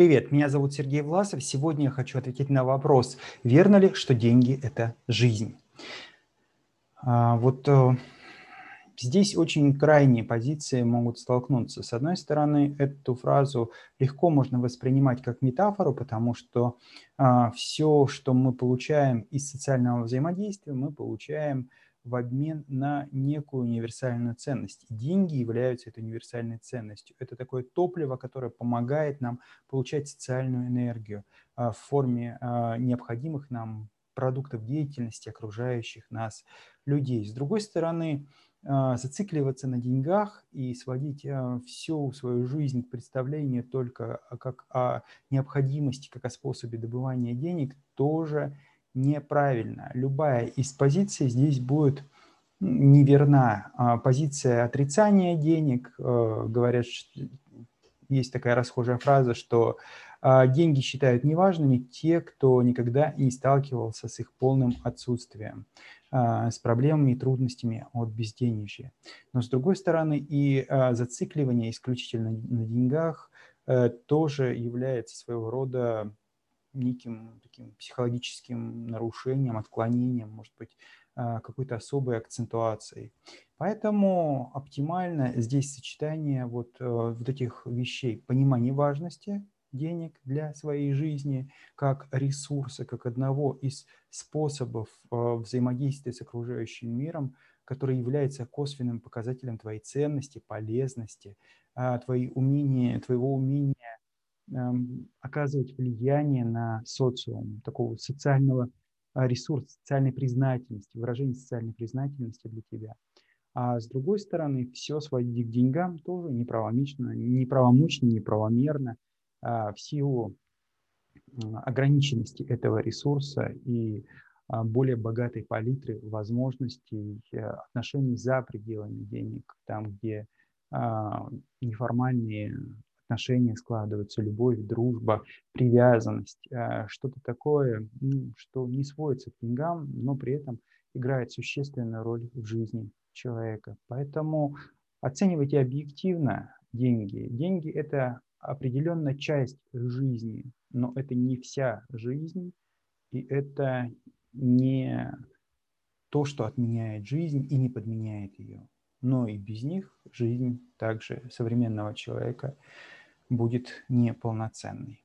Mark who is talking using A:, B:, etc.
A: Привет, меня зовут Сергей Власов. Сегодня я хочу ответить на вопрос, верно ли, что деньги – это жизнь? А, вот э, здесь очень крайние позиции могут столкнуться. С одной стороны, эту фразу легко можно воспринимать как метафору, потому что а, все, что мы получаем из социального взаимодействия, мы получаем в обмен на некую универсальную ценность. Деньги являются этой универсальной ценностью. Это такое топливо, которое помогает нам получать социальную энергию а, в форме а, необходимых нам продуктов деятельности окружающих нас людей. С другой стороны, а, зацикливаться на деньгах и сводить всю свою жизнь к представлению только как о необходимости, как о способе добывания денег, тоже неправильно. Любая из позиций здесь будет неверна. А, позиция отрицания денег, э, говорят, есть такая расхожая фраза, что а, деньги считают неважными те, кто никогда не сталкивался с их полным отсутствием, а, с проблемами и трудностями от безденежья. Но с другой стороны, и зацикливание исключительно на деньгах э, тоже является своего рода неким таким психологическим нарушением, отклонением, может быть, а, какой-то особой акцентуацией. Поэтому оптимально здесь сочетание вот, э, вот этих вещей, понимание важности денег для своей жизни как ресурса, как одного из способов э, взаимодействия с окружающим миром, который является косвенным показателем твоей ценности, полезности, а, твоей умения, твоего умения оказывать влияние на социум, такого социального а, ресурса, социальной признательности, выражение социальной признательности для тебя. А с другой стороны, все сводить к деньгам тоже неправомочно, неправомочно, неправомерно а, в силу ограниченности этого ресурса и а, более богатой палитры возможностей э, отношений за пределами денег, там, где неформальные отношения складываются, любовь, дружба, привязанность, э, что-то такое, что не сводится к деньгам, но при этом играет существенную роль в жизни человека. Поэтому оценивайте объективно деньги. Деньги – это определенная часть жизни, но это не вся жизнь, и это не то, что отменяет жизнь и не подменяет ее. Но и без них жизнь также современного человека будет неполноценной.